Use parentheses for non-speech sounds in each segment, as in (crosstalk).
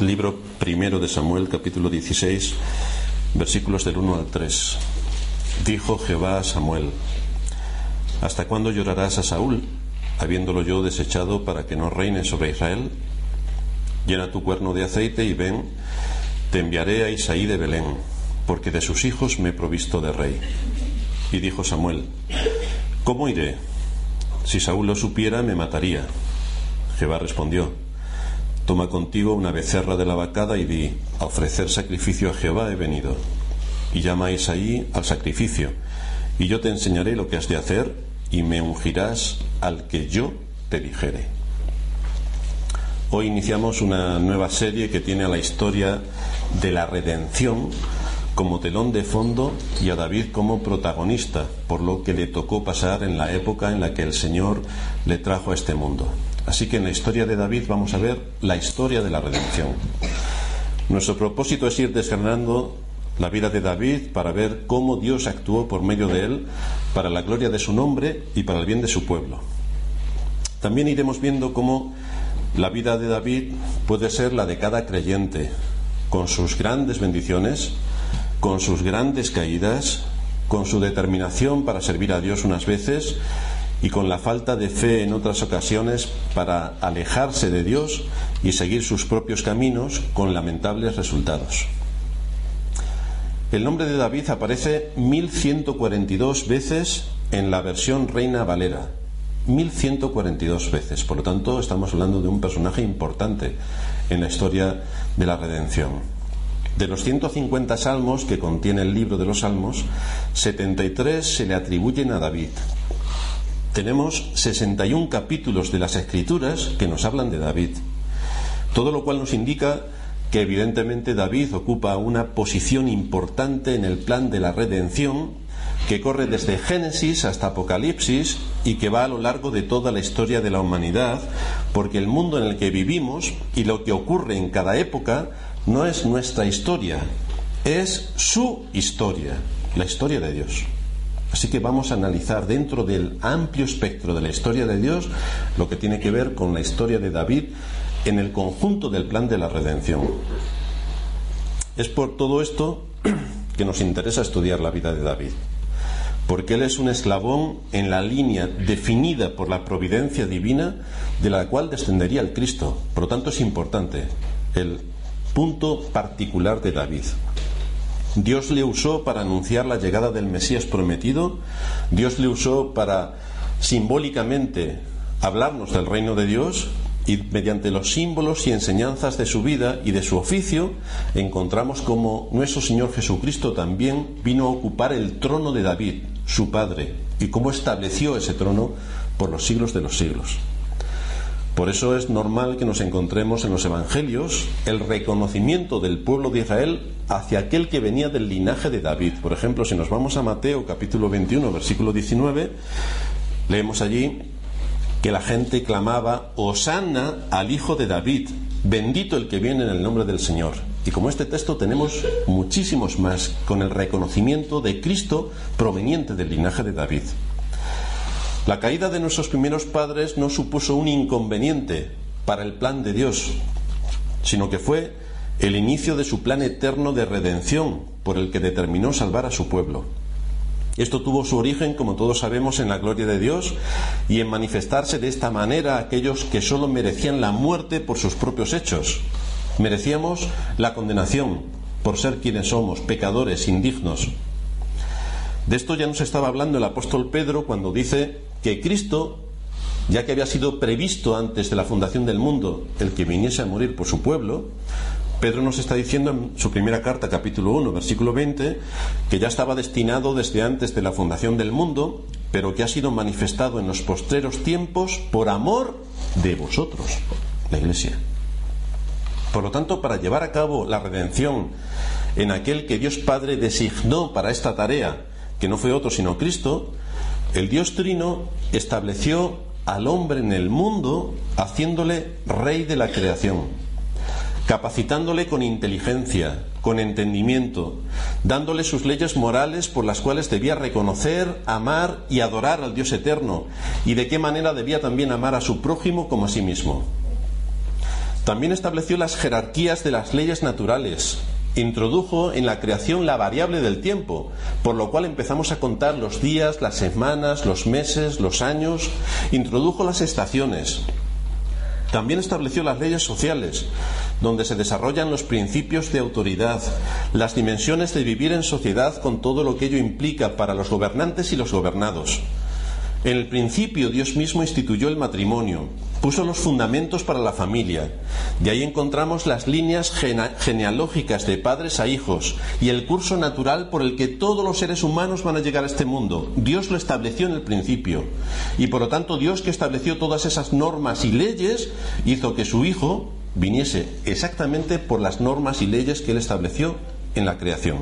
Libro primero de Samuel, capítulo 16, versículos del 1 al 3. Dijo Jehová a Samuel, ¿Hasta cuándo llorarás a Saúl, habiéndolo yo desechado para que no reine sobre Israel? Llena tu cuerno de aceite y ven, te enviaré a Isaí de Belén, porque de sus hijos me he provisto de rey. Y dijo Samuel, ¿cómo iré? Si Saúl lo supiera, me mataría. Jehová respondió, Toma contigo una becerra de la vacada y di, a ofrecer sacrificio a Jehová he venido. Y llama a Isaí al sacrificio, y yo te enseñaré lo que has de hacer, y me ungirás al que yo te dijere. Hoy iniciamos una nueva serie que tiene a la historia de la redención como telón de fondo y a David como protagonista, por lo que le tocó pasar en la época en la que el Señor le trajo a este mundo. Así que en la historia de David vamos a ver la historia de la redención. Nuestro propósito es ir desgranando la vida de David para ver cómo Dios actuó por medio de él para la gloria de su nombre y para el bien de su pueblo. También iremos viendo cómo la vida de David puede ser la de cada creyente, con sus grandes bendiciones, con sus grandes caídas, con su determinación para servir a Dios unas veces y con la falta de fe en otras ocasiones para alejarse de Dios y seguir sus propios caminos con lamentables resultados. El nombre de David aparece 1142 veces en la versión Reina Valera. 1142 veces. Por lo tanto, estamos hablando de un personaje importante en la historia de la redención. De los 150 salmos que contiene el libro de los salmos, 73 se le atribuyen a David, tenemos 61 capítulos de las Escrituras que nos hablan de David. Todo lo cual nos indica que evidentemente David ocupa una posición importante en el plan de la redención que corre desde Génesis hasta Apocalipsis y que va a lo largo de toda la historia de la humanidad, porque el mundo en el que vivimos y lo que ocurre en cada época no es nuestra historia, es su historia, la historia de Dios. Así que vamos a analizar dentro del amplio espectro de la historia de Dios lo que tiene que ver con la historia de David en el conjunto del plan de la redención. Es por todo esto (clears throat) que nos interesa estudiar la vida de David, porque él es un eslabón en la línea definida por la providencia divina de la cual descendería el Cristo. Por lo tanto es importante el punto particular de David. Dios le usó para anunciar la llegada del Mesías prometido, Dios le usó para simbólicamente hablarnos del reino de Dios y mediante los símbolos y enseñanzas de su vida y de su oficio encontramos como nuestro Señor Jesucristo también vino a ocupar el trono de David, su padre, y cómo estableció ese trono por los siglos de los siglos. Por eso es normal que nos encontremos en los Evangelios el reconocimiento del pueblo de Israel hacia aquel que venía del linaje de David. Por ejemplo, si nos vamos a Mateo capítulo 21, versículo 19, leemos allí que la gente clamaba, Hosanna al Hijo de David, bendito el que viene en el nombre del Señor. Y como este texto tenemos muchísimos más con el reconocimiento de Cristo proveniente del linaje de David. La caída de nuestros primeros padres no supuso un inconveniente para el plan de Dios, sino que fue el inicio de su plan eterno de redención por el que determinó salvar a su pueblo. Esto tuvo su origen, como todos sabemos, en la gloria de Dios y en manifestarse de esta manera a aquellos que sólo merecían la muerte por sus propios hechos. Merecíamos la condenación por ser quienes somos, pecadores, indignos. De esto ya nos estaba hablando el apóstol Pedro cuando dice que Cristo, ya que había sido previsto antes de la fundación del mundo el que viniese a morir por su pueblo, Pedro nos está diciendo en su primera carta, capítulo 1, versículo 20, que ya estaba destinado desde antes de la fundación del mundo, pero que ha sido manifestado en los postreros tiempos por amor de vosotros, la Iglesia. Por lo tanto, para llevar a cabo la redención en aquel que Dios Padre designó para esta tarea, que no fue otro sino Cristo, el Dios Trino estableció al hombre en el mundo haciéndole rey de la creación, capacitándole con inteligencia, con entendimiento, dándole sus leyes morales por las cuales debía reconocer, amar y adorar al Dios eterno, y de qué manera debía también amar a su prójimo como a sí mismo. También estableció las jerarquías de las leyes naturales, introdujo en la creación la variable del tiempo, por lo cual empezamos a contar los días, las semanas, los meses, los años, introdujo las estaciones. También estableció las leyes sociales, donde se desarrollan los principios de autoridad, las dimensiones de vivir en sociedad con todo lo que ello implica para los gobernantes y los gobernados. En el principio Dios mismo instituyó el matrimonio, puso los fundamentos para la familia. De ahí encontramos las líneas genealógicas de padres a hijos y el curso natural por el que todos los seres humanos van a llegar a este mundo. Dios lo estableció en el principio. Y por lo tanto Dios que estableció todas esas normas y leyes hizo que su Hijo viniese exactamente por las normas y leyes que él estableció en la creación.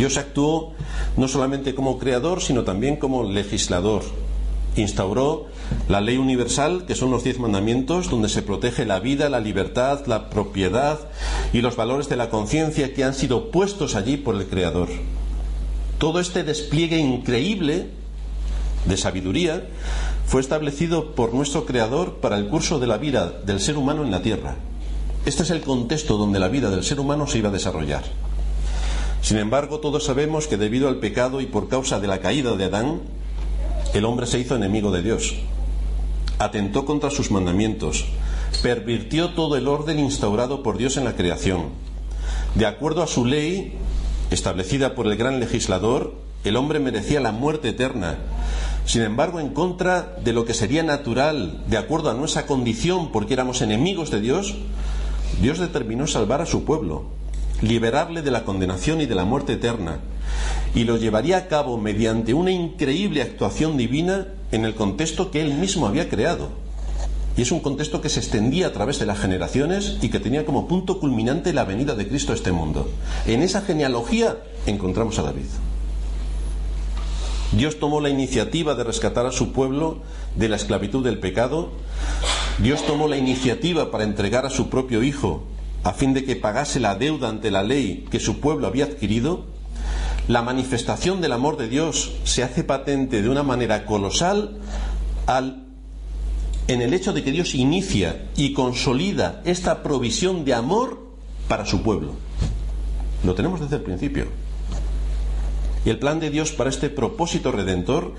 Dios actuó no solamente como creador, sino también como legislador. Instauró la ley universal, que son los diez mandamientos, donde se protege la vida, la libertad, la propiedad y los valores de la conciencia que han sido puestos allí por el Creador. Todo este despliegue increíble de sabiduría fue establecido por nuestro Creador para el curso de la vida del ser humano en la tierra. Este es el contexto donde la vida del ser humano se iba a desarrollar. Sin embargo, todos sabemos que debido al pecado y por causa de la caída de Adán, el hombre se hizo enemigo de Dios. Atentó contra sus mandamientos, pervirtió todo el orden instaurado por Dios en la creación. De acuerdo a su ley, establecida por el gran legislador, el hombre merecía la muerte eterna. Sin embargo, en contra de lo que sería natural, de acuerdo a nuestra condición, porque éramos enemigos de Dios, Dios determinó salvar a su pueblo, liberarle de la condenación y de la muerte eterna, y lo llevaría a cabo mediante una increíble actuación divina en el contexto que él mismo había creado. Y es un contexto que se extendía a través de las generaciones y que tenía como punto culminante la venida de Cristo a este mundo. En esa genealogía encontramos a David. Dios tomó la iniciativa de rescatar a su pueblo de la esclavitud del pecado. Dios tomó la iniciativa para entregar a su propio Hijo a fin de que pagase la deuda ante la ley que su pueblo había adquirido, la manifestación del amor de Dios se hace patente de una manera colosal al, en el hecho de que Dios inicia y consolida esta provisión de amor para su pueblo. Lo tenemos desde el principio. Y el plan de Dios para este propósito redentor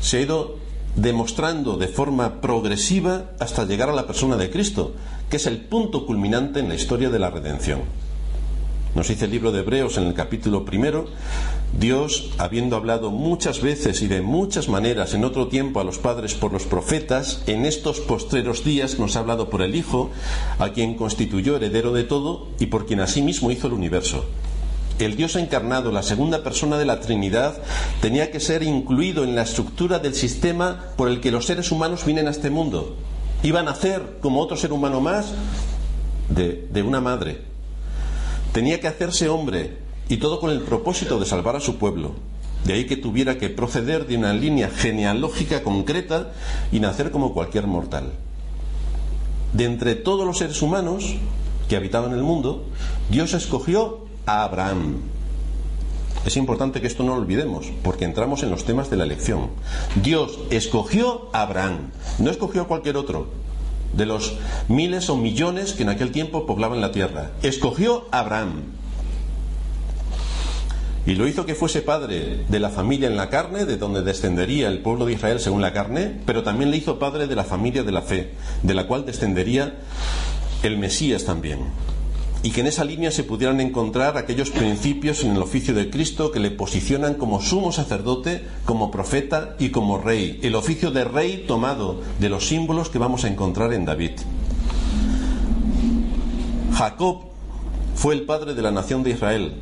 se ha ido demostrando de forma progresiva hasta llegar a la persona de Cristo, que es el punto culminante en la historia de la redención. Nos dice el libro de Hebreos en el capítulo primero, Dios, habiendo hablado muchas veces y de muchas maneras en otro tiempo a los padres por los profetas, en estos postreros días nos ha hablado por el Hijo, a quien constituyó heredero de todo y por quien asimismo hizo el universo. El Dios encarnado, la segunda persona de la Trinidad, tenía que ser incluido en la estructura del sistema por el que los seres humanos vienen a este mundo iba a nacer como otro ser humano más de, de una madre. Tenía que hacerse hombre y todo con el propósito de salvar a su pueblo. De ahí que tuviera que proceder de una línea genealógica concreta y nacer como cualquier mortal. De entre todos los seres humanos que habitaban el mundo, Dios escogió a Abraham, es importante que esto no lo olvidemos, porque entramos en los temas de la elección. Dios escogió a Abraham, no escogió a cualquier otro de los miles o millones que en aquel tiempo poblaban la tierra. Escogió a Abraham. Y lo hizo que fuese padre de la familia en la carne, de donde descendería el pueblo de Israel según la carne, pero también le hizo padre de la familia de la fe, de la cual descendería el Mesías también y que en esa línea se pudieran encontrar aquellos principios en el oficio de Cristo que le posicionan como sumo sacerdote, como profeta y como rey. El oficio de rey tomado de los símbolos que vamos a encontrar en David. Jacob fue el padre de la nación de Israel.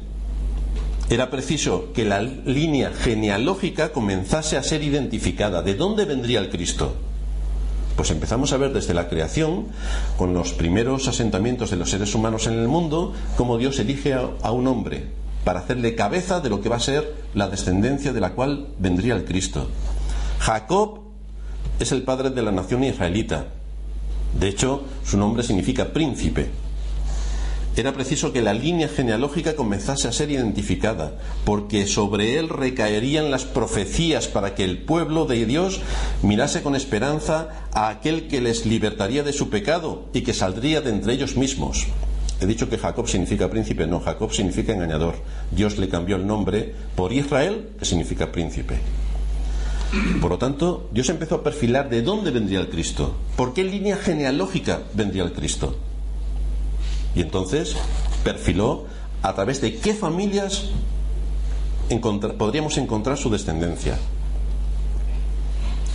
Era preciso que la línea genealógica comenzase a ser identificada. ¿De dónde vendría el Cristo? Pues empezamos a ver desde la creación, con los primeros asentamientos de los seres humanos en el mundo, cómo Dios elige a, un hombre para hacerle cabeza de lo que va a ser la descendencia de la cual vendría el Cristo. Jacob es el padre de la nación israelita. De hecho, su nombre significa príncipe. Era preciso que la línea genealógica comenzase a ser identificada, porque sobre él recaerían las profecías para que el pueblo de Dios mirase con esperanza a aquel que les libertaría de su pecado y que saldría de entre ellos mismos. He dicho que Jacob significa príncipe, no, Jacob significa engañador. Dios le cambió el nombre por Israel, que significa príncipe. Por lo tanto, Dios empezó a perfilar de dónde vendría el Cristo, por qué línea genealógica vendría el Cristo. Y entonces perfiló a través de qué familias podríamos encontrar su descendencia.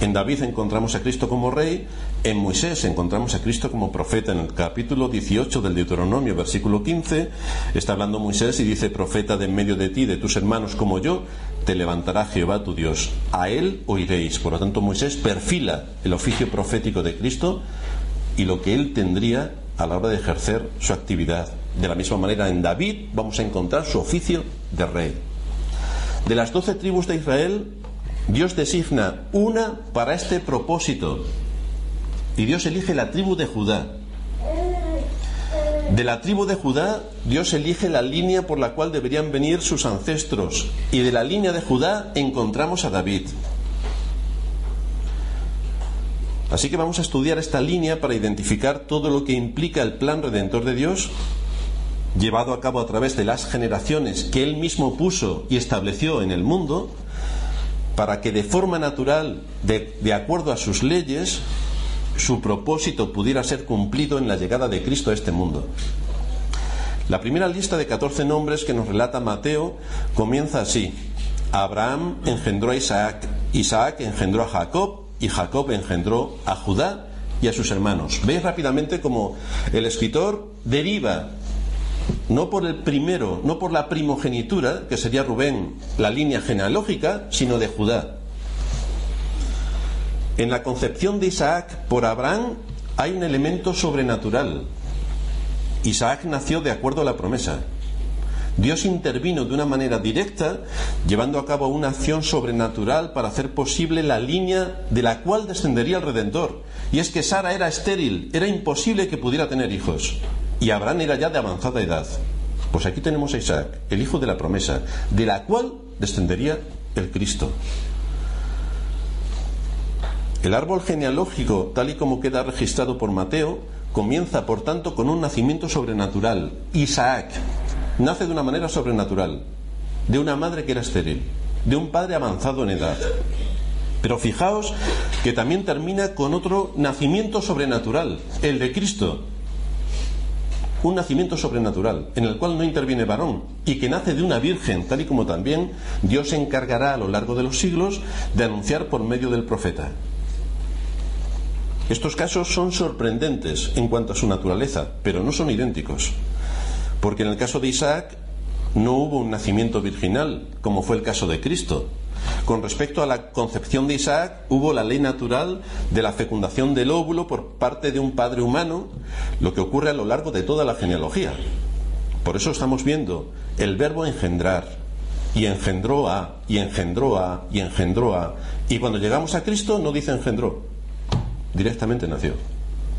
En David encontramos a Cristo como rey, en Moisés encontramos a Cristo como profeta. En el capítulo 18 del Deuteronomio, versículo 15, está hablando Moisés y dice, profeta de en medio de ti, de tus hermanos como yo, te levantará Jehová tu Dios. A él oiréis. Por lo tanto, Moisés perfila el oficio profético de Cristo y lo que él tendría a la hora de ejercer su actividad. De la misma manera, en David vamos a encontrar su oficio de rey. De las doce tribus de Israel, Dios designa una para este propósito. Y Dios elige la tribu de Judá. De la tribu de Judá, Dios elige la línea por la cual deberían venir sus ancestros. Y de la línea de Judá encontramos a David. Así que vamos a estudiar esta línea para identificar todo lo que implica el plan redentor de Dios, llevado a cabo a través de las generaciones que Él mismo puso y estableció en el mundo, para que de forma natural, de, acuerdo a sus leyes, su propósito pudiera ser cumplido en la llegada de Cristo a este mundo. La primera lista de 14 nombres que nos relata Mateo comienza así. Abraham engendró a Isaac, Isaac engendró a Jacob, y Jacob engendró a Judá y a sus hermanos. Veis rápidamente cómo el escritor deriva no por el primero, no por la primogenitura, que sería Rubén, la línea genealógica, sino de Judá. En la concepción de Isaac por Abraham hay un elemento sobrenatural. Isaac nació de acuerdo a la promesa. Dios intervino de una manera directa, llevando a cabo una acción sobrenatural para hacer posible la línea de la cual descendería el Redentor. Y es que Sara era estéril, era imposible que pudiera tener hijos. Y Abraham era ya de avanzada edad. Pues aquí tenemos a Isaac, el hijo de la promesa, de la cual descendería el Cristo. El árbol genealógico, tal y como queda registrado por Mateo, comienza, por tanto, con un nacimiento sobrenatural. Isaac, nace de una manera sobrenatural, de una madre que era estéril, de un padre avanzado en edad. Pero fijaos que también termina con otro nacimiento sobrenatural, el de Cristo. Un nacimiento sobrenatural, en el cual no interviene varón, y que nace de una virgen, tal y como también Dios se encargará a lo largo de los siglos de anunciar por medio del profeta. Estos casos son sorprendentes en cuanto a su naturaleza, pero no son idénticos. Porque en el caso de Isaac no hubo un nacimiento virginal, como fue el caso de Cristo. Con respecto a la concepción de Isaac, hubo la ley natural de la fecundación del óvulo por parte de un padre humano, lo que ocurre a lo largo de toda la genealogía. Por eso estamos viendo el verbo engendrar, y engendró a, y engendró a, y engendró a. Y cuando llegamos a Cristo no dice engendró, directamente nació.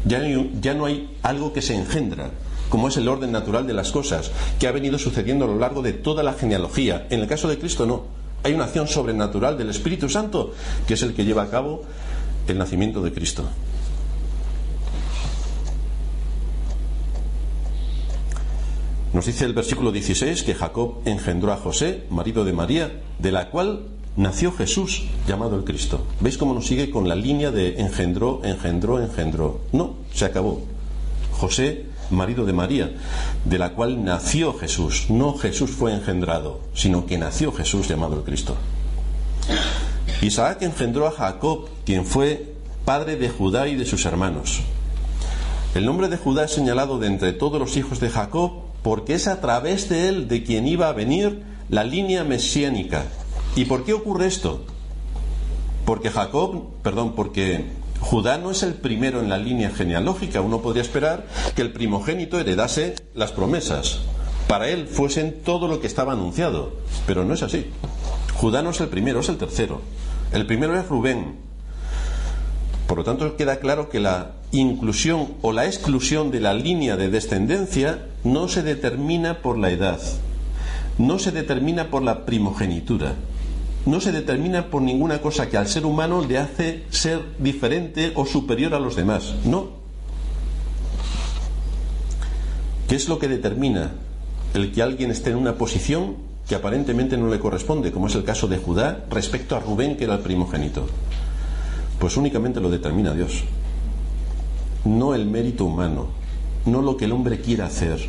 Ya, ya no hay algo que se engendra, como es el orden natural de las cosas, que ha venido sucediendo a lo largo de toda la genealogía. En el caso de Cristo no. Hay una acción sobrenatural del Espíritu Santo, que es el que lleva a cabo el nacimiento de Cristo. Nos dice el versículo 16 que Jacob engendró a José, marido de María, de la cual nació Jesús, llamado el Cristo. ¿Veis cómo nos sigue con la línea de engendró, engendró, engendró? No, se acabó. José marido de María, de la cual nació Jesús. No Jesús fue engendrado, sino que nació Jesús llamado el Cristo. Isaac engendró a Jacob, quien fue padre de Judá y de sus hermanos. El nombre de Judá es señalado de entre todos los hijos de Jacob porque es a través de él de quien iba a venir la línea mesiánica. ¿Y por qué ocurre esto? Porque Jacob, perdón, porque Judá no es el primero en la línea genealógica. Uno podría esperar que el primogénito heredase las promesas. Para él fuesen todo lo que estaba anunciado. Pero no es así. Judá no es el primero, es el tercero. El primero es Rubén. Por lo tanto, queda claro que la inclusión o la exclusión de la línea de descendencia no se determina por la edad, no se determina por la primogenitura, no se determina por ninguna cosa que al ser humano le hace ser diferente o superior a los demás. No. ¿Qué es lo que determina el que alguien esté en una posición que aparentemente no le corresponde, como es el caso de Judá respecto a Rubén, que era el primogénito? Pues únicamente lo determina Dios. No el mérito humano, no lo que el hombre quiera hacer,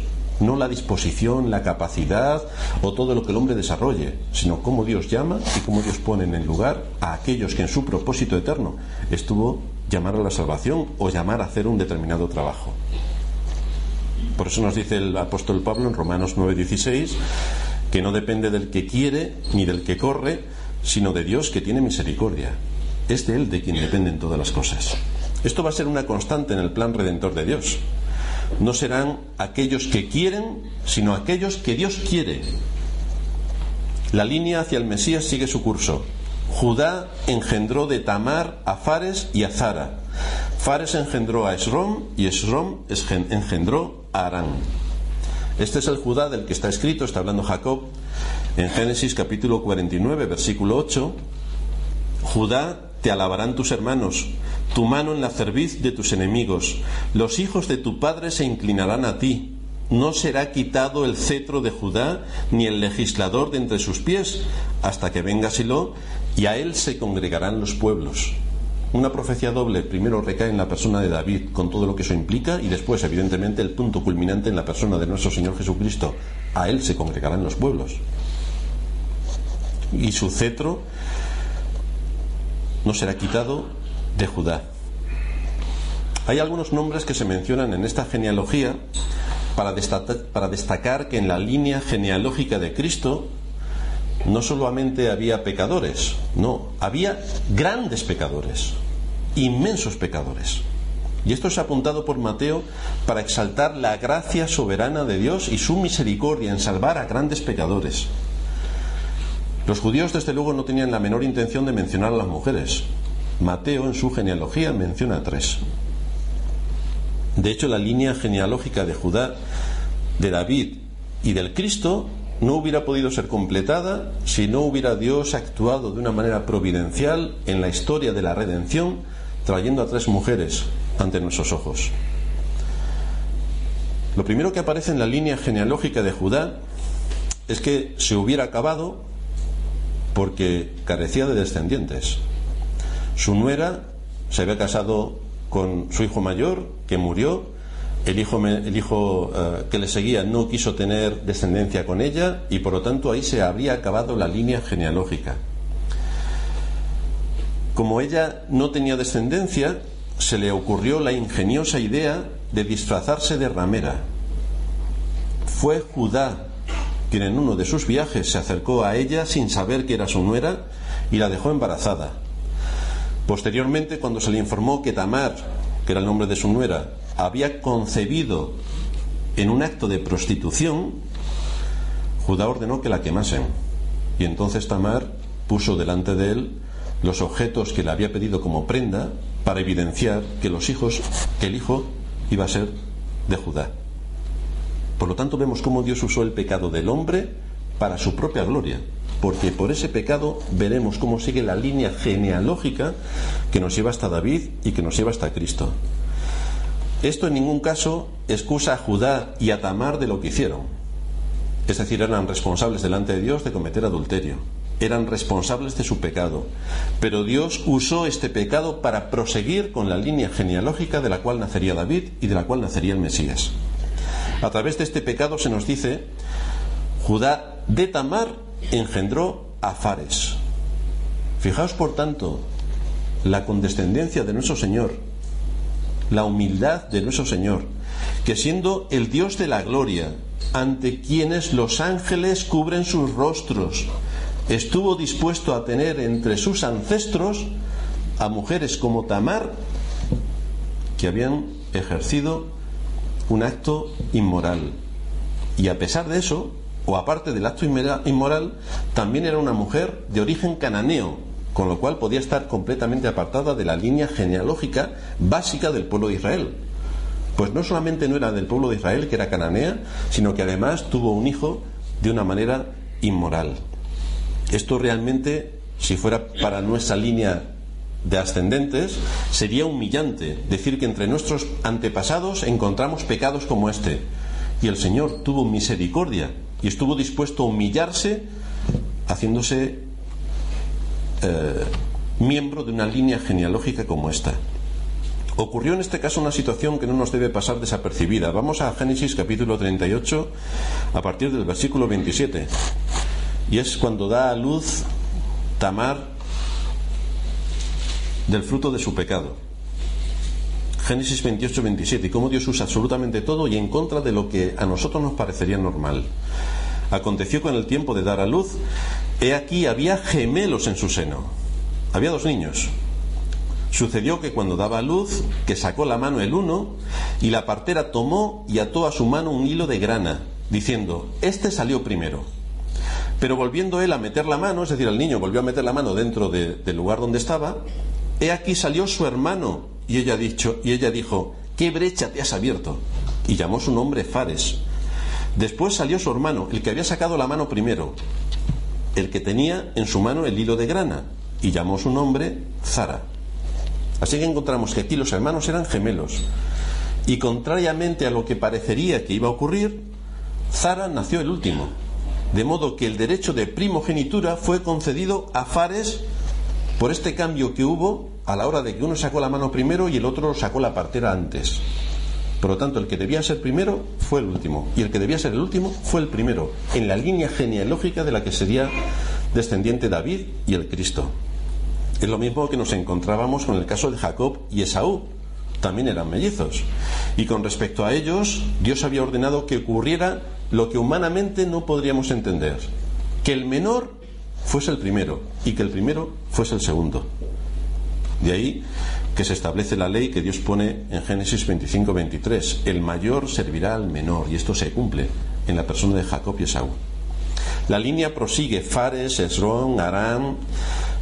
no la disposición, la capacidad o todo lo que el hombre desarrolle, sino cómo Dios llama y cómo Dios pone en el lugar a aquellos que en su propósito eterno estuvo llamar a la salvación o llamar a hacer un determinado trabajo. Por eso nos dice el apóstol Pablo en Romanos 9:16 que no depende del que quiere ni del que corre, sino de Dios que tiene misericordia. Es de Él de quien dependen todas las cosas. Esto va a ser una constante en el plan redentor de Dios no serán aquellos que quieren, sino aquellos que Dios quiere. La línea hacia el Mesías sigue su curso. Judá engendró de Tamar a Fares y a Zara. Fares engendró a Esrom y Esrom engendró a Arán. Este es el Judá del que está escrito, está hablando Jacob en Génesis capítulo 49, versículo 8. Judá te alabarán tus hermanos, tu mano en la cerviz de tus enemigos. Los hijos de tu padre se inclinarán a ti. No será quitado el cetro de Judá, ni el legislador de entre sus pies, hasta que venga Silo, y a él se congregarán los pueblos. Una profecía doble primero recae en la persona de David, con todo lo que eso implica, y después, evidentemente, el punto culminante en la persona de nuestro Señor Jesucristo. A él se congregarán los pueblos. Y su cetro no será quitado de Judá. Hay algunos nombres que se mencionan en esta genealogía para destacar, para destacar que en la línea genealógica de Cristo no solamente había pecadores, no, había grandes pecadores, inmensos pecadores. Y esto es apuntado por Mateo para exaltar la gracia soberana de Dios y su misericordia en salvar a grandes pecadores. Los judíos, desde luego, no tenían la menor intención de mencionar a las mujeres, Mateo en su genealogía menciona tres. De hecho, la línea genealógica de Judá, de David y del Cristo no hubiera podido ser completada si no hubiera Dios actuado de una manera providencial en la historia de la redención, trayendo a tres mujeres ante nuestros ojos. Lo primero que aparece en la línea genealógica de Judá es que se hubiera acabado porque carecía de descendientes. Su nuera se había casado con su hijo mayor, que murió. El hijo, el hijo eh, que le seguía no quiso tener descendencia con ella y por lo tanto ahí se habría acabado la línea genealógica. Como ella no tenía descendencia, se le ocurrió la ingeniosa idea de disfrazarse de ramera. Fue Judá quien en uno de sus viajes se acercó a ella sin saber que era su nuera y la dejó embarazada. Posteriormente, cuando se le informó que Tamar, que era el nombre de su nuera, había concebido en un acto de prostitución, Judá ordenó que la quemasen. Y entonces Tamar puso delante de él los objetos que le había pedido como prenda para evidenciar que los hijos, que el hijo iba a ser de Judá. Por lo tanto, vemos cómo Dios usó el pecado del hombre para su propia gloria porque por ese pecado veremos cómo sigue la línea genealógica que nos lleva hasta David y que nos lleva hasta Cristo. Esto en ningún caso excusa a Judá y a Tamar de lo que hicieron. Es decir, eran responsables delante de Dios de cometer adulterio. Eran responsables de su pecado. Pero Dios usó este pecado para proseguir con la línea genealógica de la cual nacería David y de la cual nacería el Mesías. A través de este pecado se nos dice, Judá de Tamar engendró a Fares. Fijaos, por tanto, la condescendencia de nuestro Señor, la humildad de nuestro Señor, que siendo el Dios de la gloria, ante quienes los ángeles cubren sus rostros, estuvo dispuesto a tener entre sus ancestros a mujeres como Tamar, que habían ejercido un acto inmoral. Y a pesar de eso, o aparte del acto inmoral, también era una mujer de origen cananeo, con lo cual podía estar completamente apartada de la línea genealógica básica del pueblo de Israel. Pues no solamente no era del pueblo de Israel, que era cananea, sino que además tuvo un hijo de una manera inmoral. Esto realmente, si fuera para nuestra línea de ascendentes, sería humillante decir que entre nuestros antepasados encontramos pecados como este. Y el Señor tuvo misericordia y estuvo dispuesto a humillarse haciéndose eh, miembro de una línea genealógica como esta. Ocurrió en este caso una situación que no nos debe pasar desapercibida. Vamos a Génesis capítulo 38 a partir del versículo 27. Y es cuando da a luz Tamar del fruto de su pecado. Génesis 28, 27, y cómo Dios usa absolutamente todo y en contra de lo que a nosotros nos parecería normal. Aconteció con el tiempo de dar a luz, he aquí había gemelos en su seno. Había dos niños. Sucedió que cuando daba a luz, que sacó la mano el uno, y la partera tomó y ató a su mano un hilo de grana, diciendo, este salió primero. Pero volviendo él a meter la mano, es decir, el niño volvió a meter la mano dentro del lugar donde estaba, he aquí salió su hermano, y ella, dicho, y ella dijo, ¿qué brecha te has abierto? Y llamó su nombre Fares. Después salió su hermano, el que había sacado la mano primero, el que tenía en su mano el hilo de grana, y llamó su nombre Zara. Así que encontramos que aquí los hermanos eran gemelos. Y contrariamente a lo que parecería que iba a ocurrir, Zara nació el último. De modo que el derecho de primogenitura fue concedido a Fares por este cambio que hubo a la hora de que uno sacó la mano primero y el otro sacó la partera antes. Por lo tanto, el que debía ser primero fue el último, y el que debía ser el último fue el primero, en la línea genealógica de la que sería descendiente David y el Cristo. Es lo mismo que nos encontrábamos con el caso de Jacob y Esaú. También eran mellizos. Y con respecto a ellos, Dios había ordenado que ocurriera lo que humanamente no podríamos entender. Que el menor fuese el primero y que el primero fuese el segundo. De ahí que se establece la ley que Dios pone en Génesis 25-23. El mayor servirá al menor, y esto se cumple en la persona de Jacob y Esaú. La línea prosigue Fares, Esrón, Aram.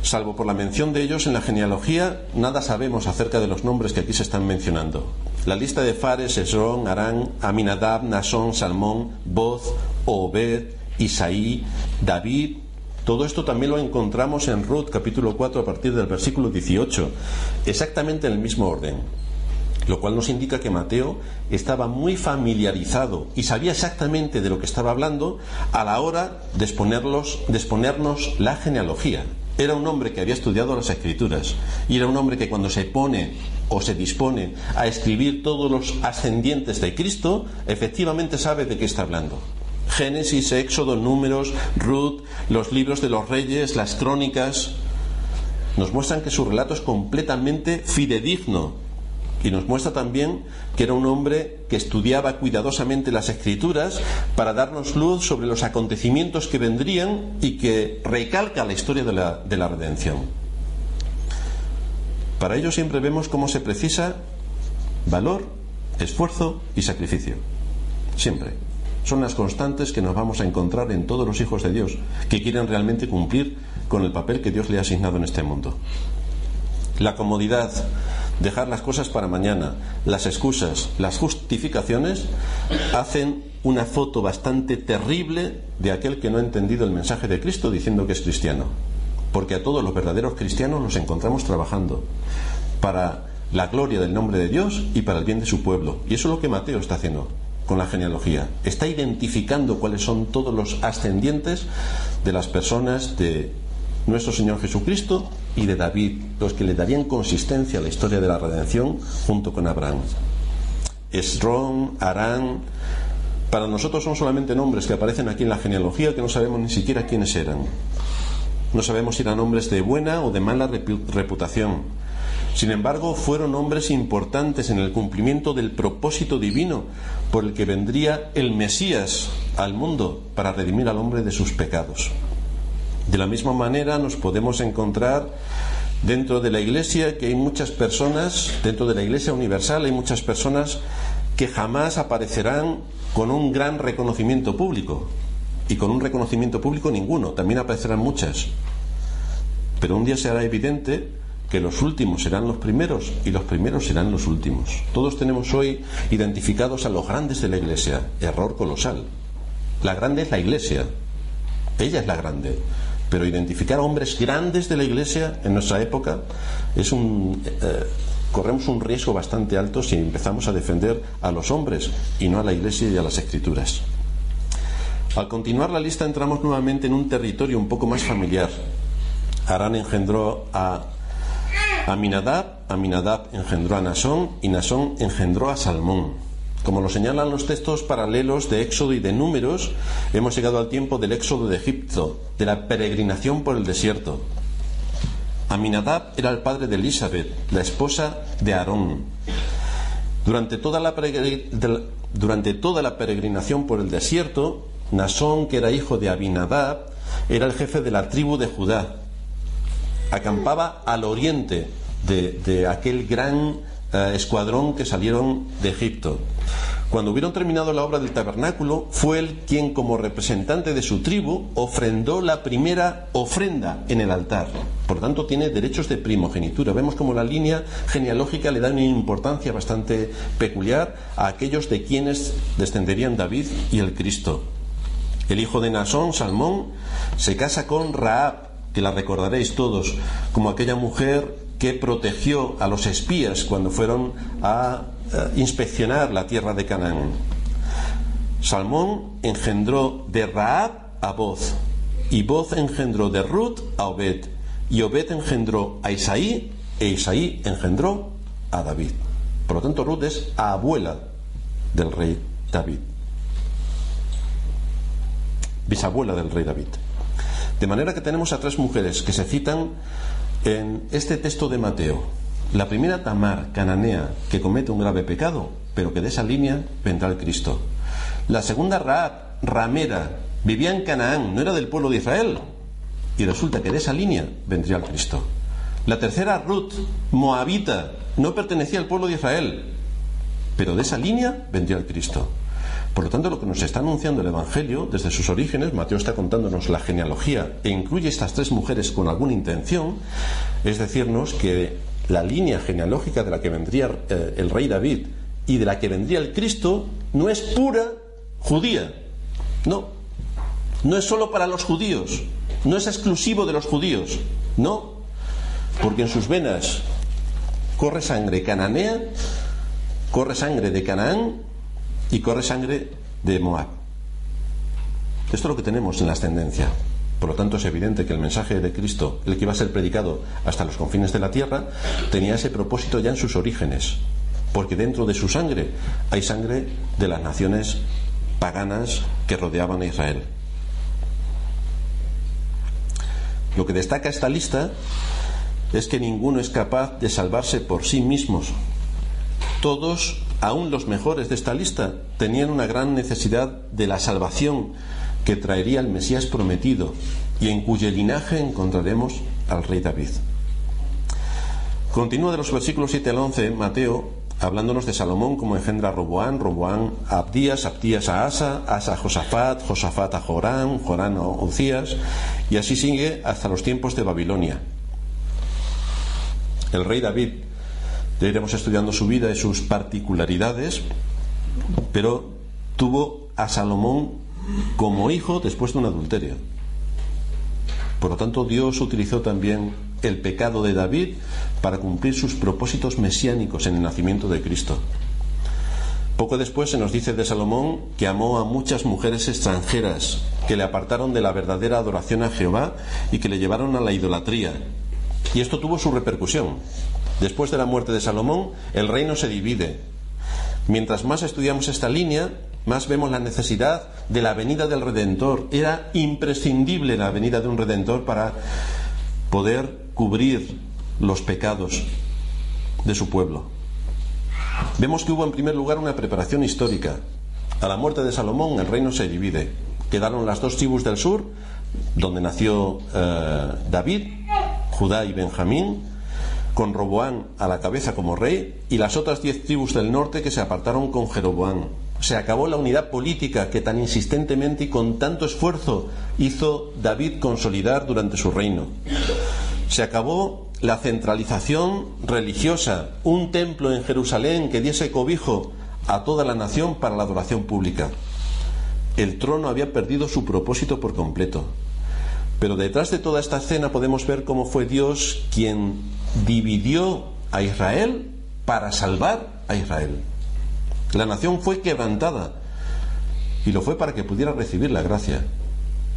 Salvo por la mención de ellos en la genealogía, nada sabemos acerca de los nombres que aquí se están mencionando. La lista de Fares, Esrón, Aram, Aminadab, Nasón, Salmón, Boz, Obed, Isaí, David, todo esto también lo encontramos en Ruth capítulo 4 a partir del versículo 18, exactamente en el mismo orden. Lo cual nos indica que Mateo estaba muy familiarizado y sabía exactamente de lo que estaba hablando a la hora de, de exponernos la genealogía. Era un hombre que había estudiado las escrituras y era un hombre que cuando se pone o se dispone a escribir todos los ascendientes de Cristo, efectivamente sabe de qué está hablando. Génesis, Éxodo, Números, Ruth, los libros de los reyes, las crónicas, nos muestran que su relato es completamente fidedigno y nos muestra también que era un hombre que estudiaba cuidadosamente las escrituras para darnos luz sobre los acontecimientos que vendrían y que recalca la historia de la, de la redención. Para ello siempre vemos cómo se precisa valor, esfuerzo y sacrificio. Siempre son las constantes que nos vamos a encontrar en todos los hijos de Dios que quieren realmente cumplir con el papel que Dios le ha asignado en este mundo. La comodidad, dejar las cosas para mañana, las excusas, las justificaciones, hacen una foto bastante terrible de aquel que no ha entendido el mensaje de Cristo diciendo que es cristiano. Porque a todos los verdaderos cristianos los encontramos trabajando para la gloria del nombre de Dios y para el bien de su pueblo. Y eso es lo que Mateo está haciendo con la genealogía. Está identificando cuáles son todos los ascendientes de las personas de nuestro Señor Jesucristo y de David, los que le darían consistencia a la historia de la redención junto con Abraham. Esrón, Arán, para nosotros son solamente nombres que aparecen aquí en la genealogía que no sabemos ni siquiera quiénes eran. No sabemos si eran hombres de buena o de mala reputación sin embargo, fueron hombres importantes en el cumplimiento del propósito divino por el que vendría el Mesías al mundo para redimir al hombre de sus pecados. De la misma manera nos podemos encontrar dentro de la iglesia que hay muchas personas, dentro de la iglesia universal hay muchas personas que jamás aparecerán con un gran reconocimiento público y con un reconocimiento público ninguno, también aparecerán muchas Pero un día se hará evidente que los últimos serán los primeros y los primeros serán los últimos. Todos tenemos hoy identificados a los grandes de la Iglesia. Error colosal. La grande es la Iglesia. Ella es la grande. Pero identificar a hombres grandes de la Iglesia en nuestra época es un... Eh, corremos un riesgo bastante alto si empezamos a defender a los hombres y no a la Iglesia y a las Escrituras. Al continuar la lista entramos nuevamente en un territorio un poco más familiar. Arán engendró a Aminadab, Aminadab engendró a Nasón y Nasón engendró a Salmón. Como lo señalan los textos paralelos de Éxodo y de Números, hemos llegado al tiempo del éxodo de Egipto, de la peregrinación por el desierto. Aminadab era el padre de Elizabeth, la esposa de Aarón. Durante toda la, durante toda la peregrinación por el desierto, Nasón, que era hijo de Aminadab, era el jefe de la tribu de Judá. Acampaba al oriente de, aquel gran eh, escuadrón que salieron de Egipto. Cuando hubieron terminado la obra del tabernáculo, fue él quien, como representante de su tribu, ofrendó la primera ofrenda en el altar. Por tanto, tiene derechos de primogenitura. Vemos como la línea genealógica le da una importancia bastante peculiar a aquellos de quienes descenderían David y el Cristo. El hijo de Nasón, Salmón, se casa con Raab, que la recordaréis todos como aquella mujer que protegió a los espías cuando fueron a eh, inspeccionar la tierra de Canaán. Salmón engendró de Raab a Boz, y Boz engendró de Ruth a Obed, y Obed engendró a Isaí, e Isaí engendró a David. Por lo tanto, Ruth es abuela del rey David, bisabuela del rey David. De manera que tenemos a tres mujeres que se citan en este texto de Mateo. La primera, Tamar, cananea, que comete un grave pecado, pero que de esa línea vendrá el Cristo. La segunda, Raab, ramera, vivía en Canaán, no era del pueblo de Israel, y resulta que de esa línea vendría el Cristo. La tercera, Ruth, moabita, no pertenecía al pueblo de Israel, pero de esa línea vendría el Cristo. Por lo tanto, lo que nos está anunciando el Evangelio desde sus orígenes, Mateo está contándonos la genealogía e incluye estas tres mujeres con alguna intención, es decirnos que la línea genealógica de la que vendría eh, el rey David y de la que vendría el Cristo no es pura judía. No. No es solo para los judíos. No es exclusivo de los judíos. No. Porque en sus venas corre sangre cananea, corre sangre de Canaán y corre sangre de Moab. Esto es lo que tenemos en la ascendencia. Por lo tanto, es evidente que el mensaje de Cristo, el que iba a ser predicado hasta los confines de la tierra, tenía ese propósito ya en sus orígenes, porque dentro de su sangre hay sangre de las naciones paganas que rodeaban a Israel. Lo que destaca esta lista es que ninguno es capaz de salvarse por sí mismos. Todos, aun los mejores de esta lista, tenían una gran necesidad de la salvación que traería el Mesías prometido y en cuyo linaje encontraremos al rey David. Continúa de los versículos 7 al 11 Mateo hablándonos de Salomón como engendra a Roboán, Roboán a Abdías, Abdías a Asa, Asa a Josafat, Josafat a Jorán, Jorán a Ocías y así sigue hasta los tiempos de Babilonia. El rey David, iremos estudiando su vida y sus particularidades, pero tuvo a Salomón como hijo después de un adulterio. Por lo tanto, Dios utilizó también el pecado de David para cumplir sus propósitos mesiánicos en el nacimiento de Cristo. Poco después se nos dice de Salomón que amó a muchas mujeres extranjeras que le apartaron de la verdadera adoración a Jehová y que le llevaron a la idolatría. Y esto tuvo su repercusión. Después de la muerte de Salomón, el reino se divide. Mientras más estudiamos esta línea, más vemos la necesidad de la venida del Redentor. Era imprescindible la venida de un Redentor para poder cubrir los pecados de su pueblo. Vemos que hubo en primer lugar una preparación histórica. A la muerte de Salomón el reino se divide. Quedaron las dos tribus del sur, donde nació eh, David, Judá y Benjamín, con Roboán a la cabeza como rey, y las otras diez tribus del norte que se apartaron con Jeroboán se acabó la unidad política que tan insistentemente y con tanto esfuerzo hizo David consolidar durante su reino. Se acabó la centralización religiosa, un templo en Jerusalén que diese cobijo a toda la nación para la adoración pública. El trono había perdido su propósito por completo. Pero detrás de toda esta escena podemos ver cómo fue Dios quien dividió a Israel para salvar a Israel. La nación fue quebrantada y lo fue para que pudiera recibir la gracia,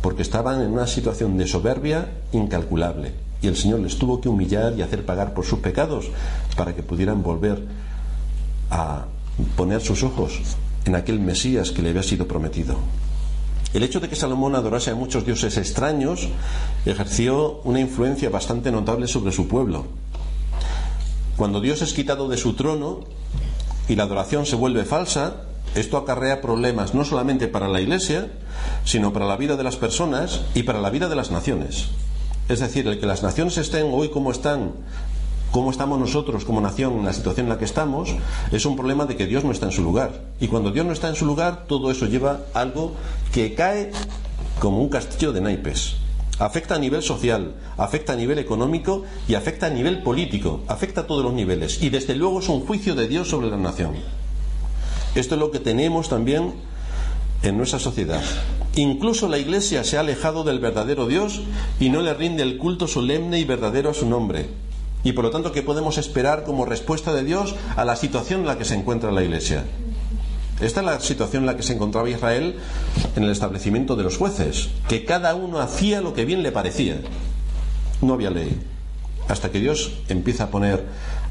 porque estaban en una situación de soberbia incalculable y el Señor les tuvo que humillar y hacer pagar por sus pecados para que pudieran volver a poner sus ojos en aquel Mesías que le había sido prometido. El hecho de que Salomón adorase a muchos dioses extraños ejerció una influencia bastante notable sobre su pueblo. Cuando Dios es quitado de su trono y la adoración se vuelve falsa, esto acarrea problemas no solamente para la Iglesia, sino para la vida de las personas y para la vida de las naciones. Es decir, el que las naciones estén hoy como están, como estamos nosotros como nación en la situación en la que estamos, es un problema de que Dios no está en su lugar. Y cuando Dios no está en su lugar, todo eso lleva algo que cae como un castillo de naipes. Afecta a nivel social, afecta a nivel económico y afecta a nivel político, afecta a todos los niveles. Y desde luego es un juicio de Dios sobre la nación. Esto es lo que tenemos también en nuestra sociedad. Incluso la Iglesia se ha alejado del verdadero Dios y no le rinde el culto solemne y verdadero a su nombre. Y por lo tanto, ¿qué podemos esperar como respuesta de Dios a la situación en la que se encuentra la Iglesia? Esta es la situación en la que se encontraba Israel en el establecimiento de los jueces, que cada uno hacía lo que bien le parecía. No había ley. Hasta que Dios empieza a poner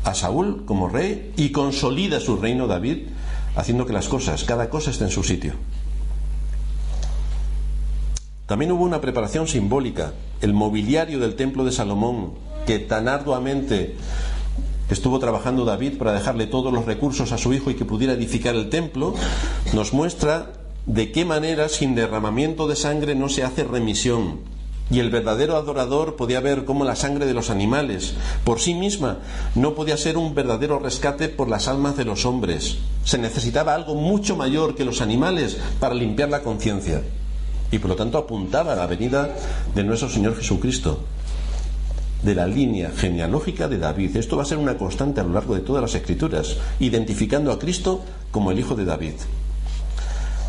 a Saúl como rey y consolida su reino David, haciendo que las cosas, cada cosa esté en su sitio. También hubo una preparación simbólica. El mobiliario del templo de Salomón, que tan arduamente estuvo trabajando David para dejarle todos los recursos a su hijo y que pudiera edificar el templo, nos muestra de qué manera sin derramamiento de sangre no se hace remisión. Y el verdadero adorador podía ver cómo la sangre de los animales por sí misma no podía ser un verdadero rescate por las almas de los hombres. Se necesitaba algo mucho mayor que los animales para limpiar la conciencia y por lo tanto apuntaba a la venida de nuestro Señor Jesucristo, de la línea genealógica de David. Esto va a ser una constante a lo largo de todas las escrituras, identificando a Cristo como el hijo de David.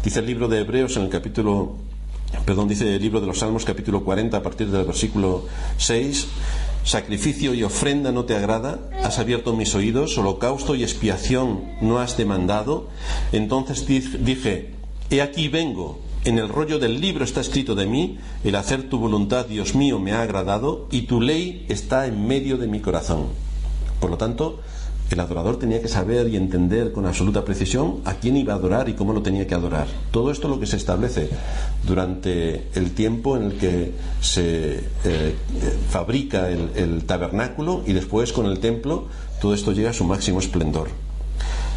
Dice el libro de Hebreos en el capítulo, perdón, dice el libro de los Salmos capítulo 40 a partir del versículo 6, sacrificio y ofrenda no te agrada, has abierto mis oídos, holocausto y expiación no has demandado. Entonces dije, he aquí vengo, en el rollo del libro está escrito de mí, el hacer tu voluntad, Dios mío, me ha agradado y tu ley está en medio de mi corazón. Por lo tanto, el adorador tenía que saber y entender con absoluta precisión a quién iba a adorar y cómo lo tenía que adorar. Todo esto es lo que se establece durante el tiempo en el que se eh, fabrica el, el tabernáculo y después con el templo todo esto llega a su máximo esplendor.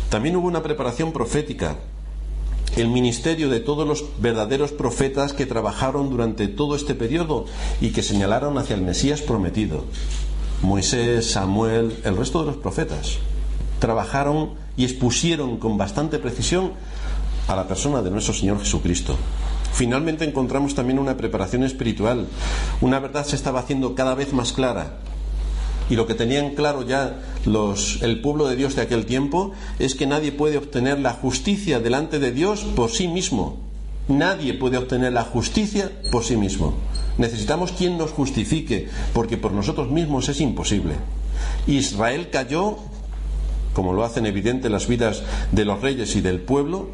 También hubo una preparación profética el ministerio de todos los verdaderos profetas que trabajaron durante todo este periodo y que señalaron hacia el Mesías prometido. Moisés, Samuel, el resto de los profetas trabajaron y expusieron con bastante precisión a la persona de nuestro Señor Jesucristo. Finalmente encontramos también una preparación espiritual. Una verdad se estaba haciendo cada vez más clara y lo que tenían claro ya los, el pueblo de Dios de aquel tiempo es que nadie puede obtener la justicia delante de Dios por sí mismo. Nadie puede obtener la justicia por sí mismo. Necesitamos quien nos justifique, porque por nosotros mismos es imposible. Israel cayó, como lo hacen evidente las vidas de los reyes y del pueblo.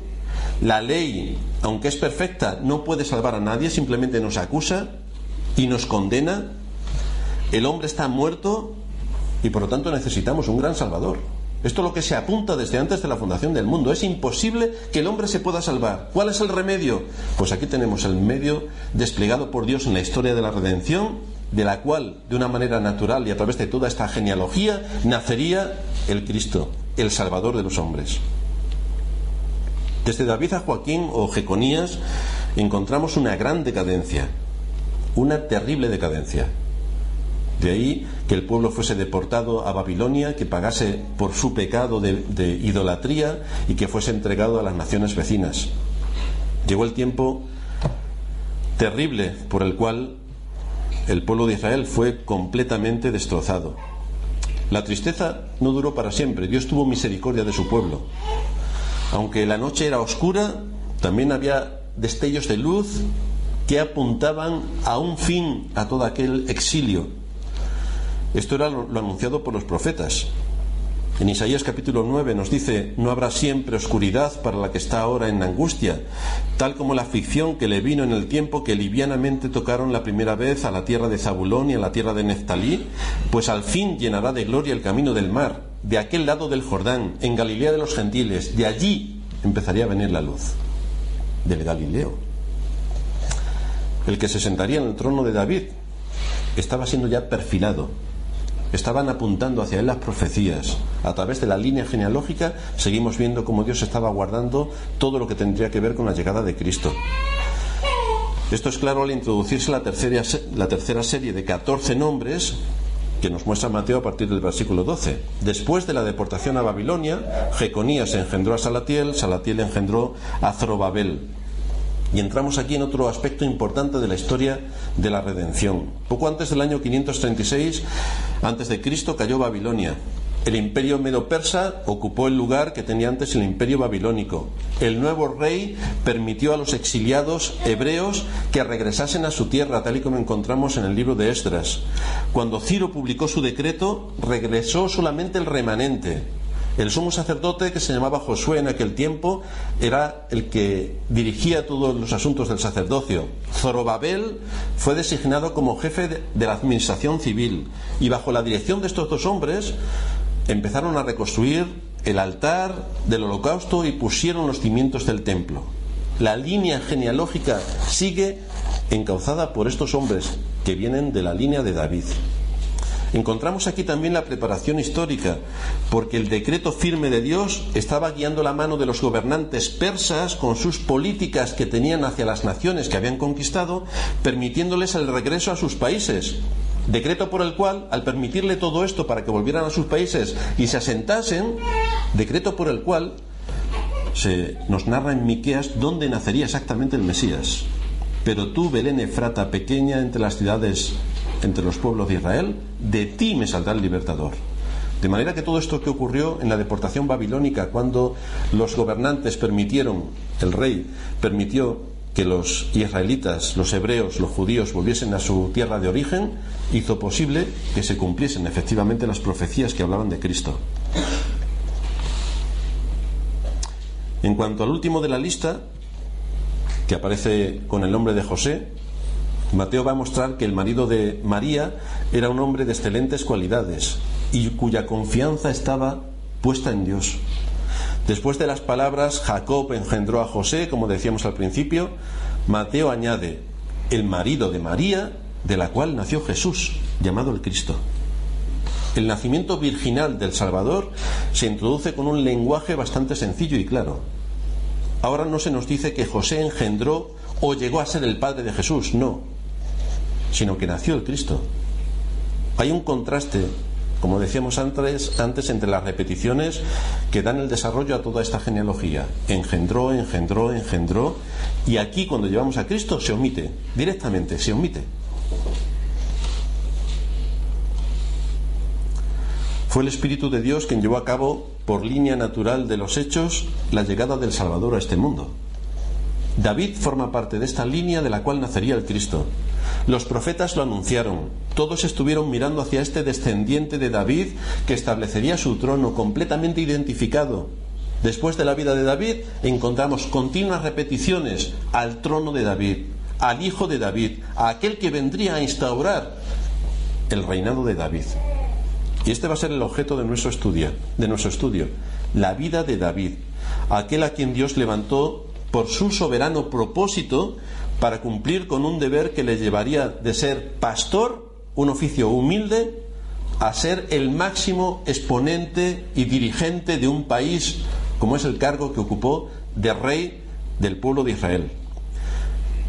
La ley, aunque es perfecta, no puede salvar a nadie, simplemente nos acusa y nos condena. El hombre está muerto y por lo tanto necesitamos un gran Salvador. Esto es lo que se apunta desde antes de la fundación del mundo. Es imposible que el hombre se pueda salvar. ¿Cuál es el remedio? Pues aquí tenemos el medio desplegado por Dios en la historia de la redención, de la cual, de una manera natural y a través de toda esta genealogía, nacería el Cristo, el Salvador de los hombres. Desde David a Joaquín o Jeconías encontramos una gran decadencia, una terrible decadencia. De ahí que el pueblo fuese deportado a Babilonia, que pagase por su pecado de, idolatría y que fuese entregado a las naciones vecinas. Llegó el tiempo terrible por el cual el pueblo de Israel fue completamente destrozado. La tristeza no duró para siempre, Dios tuvo misericordia de su pueblo. Aunque la noche era oscura, también había destellos de luz que apuntaban a un fin a todo aquel exilio. Esto era lo, anunciado por los profetas. En Isaías capítulo 9 nos dice, no habrá siempre oscuridad para la que está ahora en angustia, tal como la aflicción que le vino en el tiempo que livianamente tocaron la primera vez a la tierra de Zabulón y a la tierra de Neftalí, pues al fin llenará de gloria el camino del mar, de aquel lado del Jordán, en Galilea de los gentiles, de allí empezaría a venir la luz, del Galileo. El que se sentaría en el trono de David estaba siendo ya perfilado estaban apuntando hacia él las profecías. A través de la línea genealógica seguimos viendo cómo Dios estaba guardando todo lo que tendría que ver con la llegada de Cristo. Esto es claro al introducirse la tercera, la tercera serie de 14 nombres que nos muestra Mateo a partir del versículo 12. Después de la deportación a Babilonia, Jeconías engendró a Salatiel, Salatiel engendró a Zorobabel. Y entramos aquí en otro aspecto importante de la historia de la redención. Poco antes del año 536 antes de Cristo cayó Babilonia. El imperio medo-persa ocupó el lugar que tenía antes el imperio babilónico. El nuevo rey permitió a los exiliados hebreos que regresasen a su tierra, tal y como encontramos en el libro de Esdras. Cuando Ciro publicó su decreto, regresó solamente el remanente, el sumo sacerdote, que se llamaba Josué en aquel tiempo, era el que dirigía todos los asuntos del sacerdocio. Zorobabel fue designado como jefe de la administración civil y bajo la dirección de estos dos hombres empezaron a reconstruir el altar del holocausto y pusieron los cimientos del templo. La línea genealógica sigue encauzada por estos hombres que vienen de la línea de David. Encontramos aquí también la preparación histórica, porque el decreto firme de Dios estaba guiando la mano de los gobernantes persas con sus políticas que tenían hacia las naciones que habían conquistado, permitiéndoles el regreso a sus países. Decreto por el cual, al permitirle todo esto para que volvieran a sus países y se asentasen, decreto por el cual se nos narra en Miqueas dónde nacería exactamente el Mesías. Pero tú, Belén Efrata, pequeña entre las ciudades entre los pueblos de Israel, de ti me saldrá el libertador. De manera que todo esto que ocurrió en la deportación babilónica, cuando los gobernantes permitieron, el rey permitió que los israelitas, los hebreos, los judíos volviesen a su tierra de origen, hizo posible que se cumpliesen efectivamente las profecías que hablaban de Cristo. En cuanto al último de la lista, que aparece con el nombre de José, Mateo va a mostrar que el marido de María era un hombre de excelentes cualidades y cuya confianza estaba puesta en Dios. Después de las palabras Jacob engendró a José, como decíamos al principio, Mateo añade el marido de María, de la cual nació Jesús, llamado el Cristo. El nacimiento virginal del Salvador se introduce con un lenguaje bastante sencillo y claro. Ahora no se nos dice que José engendró o llegó a ser el padre de Jesús, no sino que nació el Cristo. Hay un contraste, como decíamos antes, antes entre las repeticiones que dan el desarrollo a toda esta genealogía. Engendró, engendró, engendró, y aquí cuando llevamos a Cristo se omite, directamente se omite. Fue el Espíritu de Dios quien llevó a cabo, por línea natural de los hechos, la llegada del Salvador a este mundo. David forma parte de esta línea de la cual nacería el Cristo. Los profetas lo anunciaron. Todos estuvieron mirando hacia este descendiente de David que establecería su trono completamente identificado. Después de la vida de David encontramos continuas repeticiones al trono de David, al hijo de David, a aquel que vendría a instaurar el reinado de David. Y este va a ser el objeto de nuestro estudio, de nuestro estudio, la vida de David, aquel a quien Dios levantó por su soberano propósito para cumplir con un deber que le llevaría de ser pastor, un oficio humilde, a ser el máximo exponente y dirigente de un país, como es el cargo que ocupó de rey del pueblo de Israel.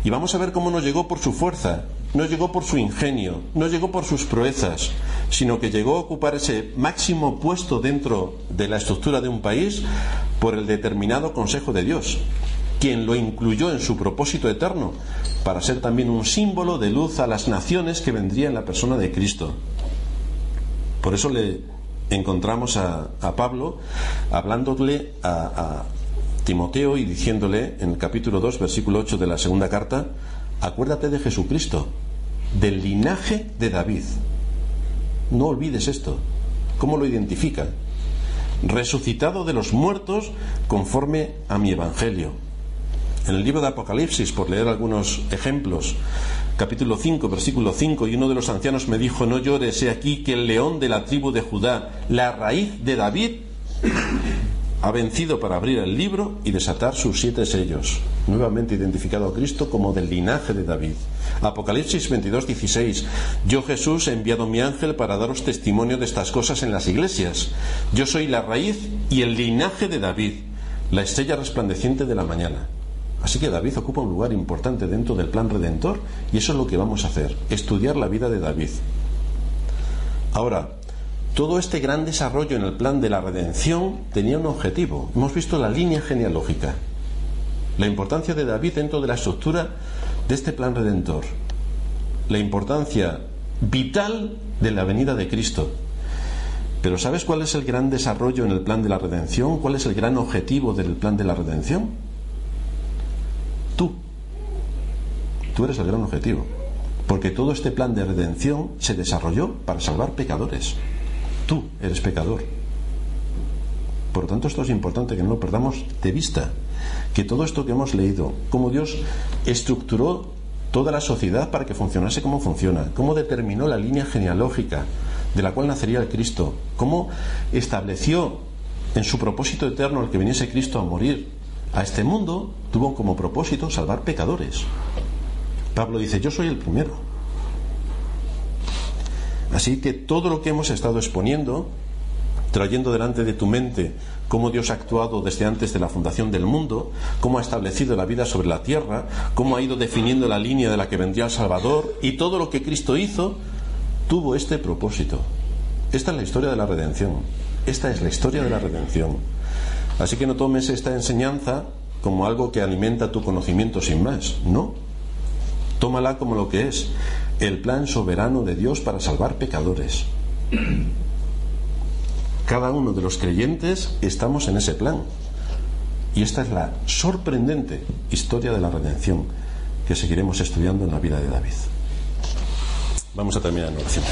Y vamos a ver cómo no llegó por su fuerza, no llegó por su ingenio, no llegó por sus proezas, sino que llegó a ocupar ese máximo puesto dentro de la estructura de un país por el determinado consejo de Dios quien lo incluyó en su propósito eterno, para ser también un símbolo de luz a las naciones que vendría en la persona de Cristo. Por eso le encontramos a, Pablo hablándole a, a Timoteo y diciéndole en el capítulo 2, versículo 8 de la segunda carta, acuérdate de Jesucristo, del linaje de David. No olvides esto. ¿Cómo lo identifica? Resucitado de los muertos conforme a mi evangelio. En el libro de Apocalipsis, por leer algunos ejemplos, capítulo 5, versículo 5, y uno de los ancianos me dijo, no llores, he aquí que el león de la tribu de Judá, la raíz de David, ha vencido para abrir el libro y desatar sus siete sellos. Nuevamente identificado a Cristo como del linaje de David. Apocalipsis 22, 16. Yo Jesús he enviado mi ángel para daros testimonio de estas cosas en las iglesias. Yo soy la raíz y el linaje de David, la estrella resplandeciente de la mañana. Así que David ocupa un lugar importante dentro del plan redentor y eso es lo que vamos a hacer, estudiar la vida de David. Ahora, todo este gran desarrollo en el plan de la redención tenía un objetivo. Hemos visto la línea genealógica, la importancia de David dentro de la estructura de este plan redentor, la importancia vital de la venida de Cristo. Pero ¿sabes cuál es el gran desarrollo en el plan de la redención? ¿Cuál es el gran objetivo del plan de la redención? Tú eres el gran objetivo. Porque todo este plan de redención se desarrolló para salvar pecadores. Tú eres pecador. Por lo tanto, esto es importante que no lo perdamos de vista. Que todo esto que hemos leído, cómo Dios estructuró toda la sociedad para que funcionase como funciona, cómo determinó la línea genealógica de la cual nacería el Cristo, cómo estableció en su propósito eterno el que viniese Cristo a morir a este mundo, tuvo como propósito salvar pecadores. Pablo dice, yo soy el primero. Así que todo lo que hemos estado exponiendo, trayendo delante de tu mente cómo Dios ha actuado desde antes de la fundación del mundo, cómo ha establecido la vida sobre la tierra, cómo ha ido definiendo la línea de la que vendría el Salvador y todo lo que Cristo hizo, tuvo este propósito. Esta es la historia de la redención. Esta es la historia de la redención. Así que no tomes esta enseñanza como algo que alimenta tu conocimiento sin más. No. Tómala como lo que es el plan soberano de Dios para salvar pecadores. Cada uno de los creyentes estamos en ese plan. Y esta es la sorprendente historia de la redención que seguiremos estudiando en la vida de David. Vamos a terminar en oración.